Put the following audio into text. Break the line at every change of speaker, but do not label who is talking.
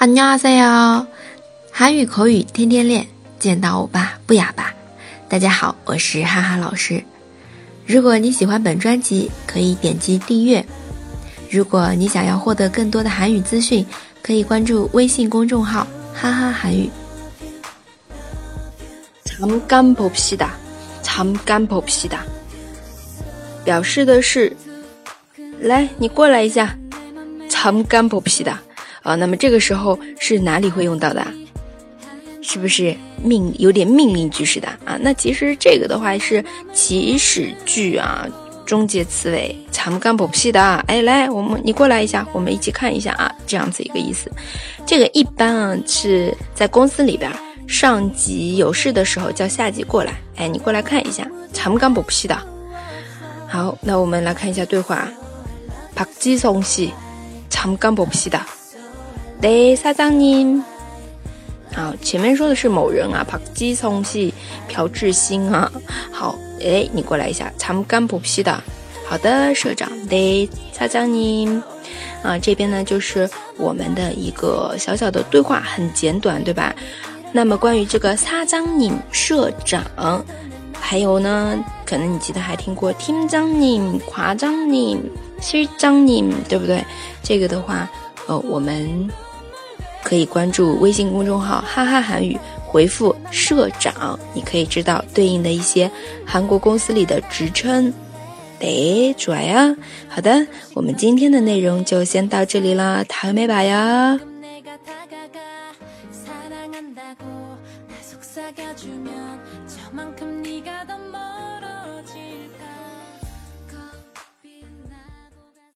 안녕하세요韩语口语天天练，见到欧巴不哑巴。大家好，我是哈哈老师。如果你喜欢本专辑，可以点击订阅。如果你想要获得更多的韩语资讯，可以关注微信公众号“哈哈韩语”。잠깐봅시 다， 잠깐봅시 다， 表示的是，来，你过来一下。잠깐봅시 다。 啊，那么这个时候是哪里会用到的？是不是命有点命令句式的啊？那其实这个的话是祈使句啊，中介词尾，长干不屁的。哎，来，我们你过来一下，我们一起看一下啊，这样子一个意思。这个一般啊是在公司里边，上级有事的时候叫下级过来，哎，你过来看一下，长干不屁的。好，那我们来看一下对话，박지성 씨， 长干不屁的。 对，사장님好，前面说的是某人啊，朴基松系朴智星啊。好，哎，你过来一下，参干不批的。好的，社长，对，사장님啊，这边呢就是我们的一个小小的对话，很简短，对吧？那么关于这个사장님社长，还有呢，可能你记得还听过팀장님夸张님 실장님对不对？这个的话，呃，我们。 可以关注微信公众号“哈哈韩语”，回复“社长”，你可以知道对应的一些韩国公司里的职称。哎，主呀！好的，我们今天的内容就先到这里了，塔美吧呀。 사랑한다고 날 속삭여주면 저만큼 네가 더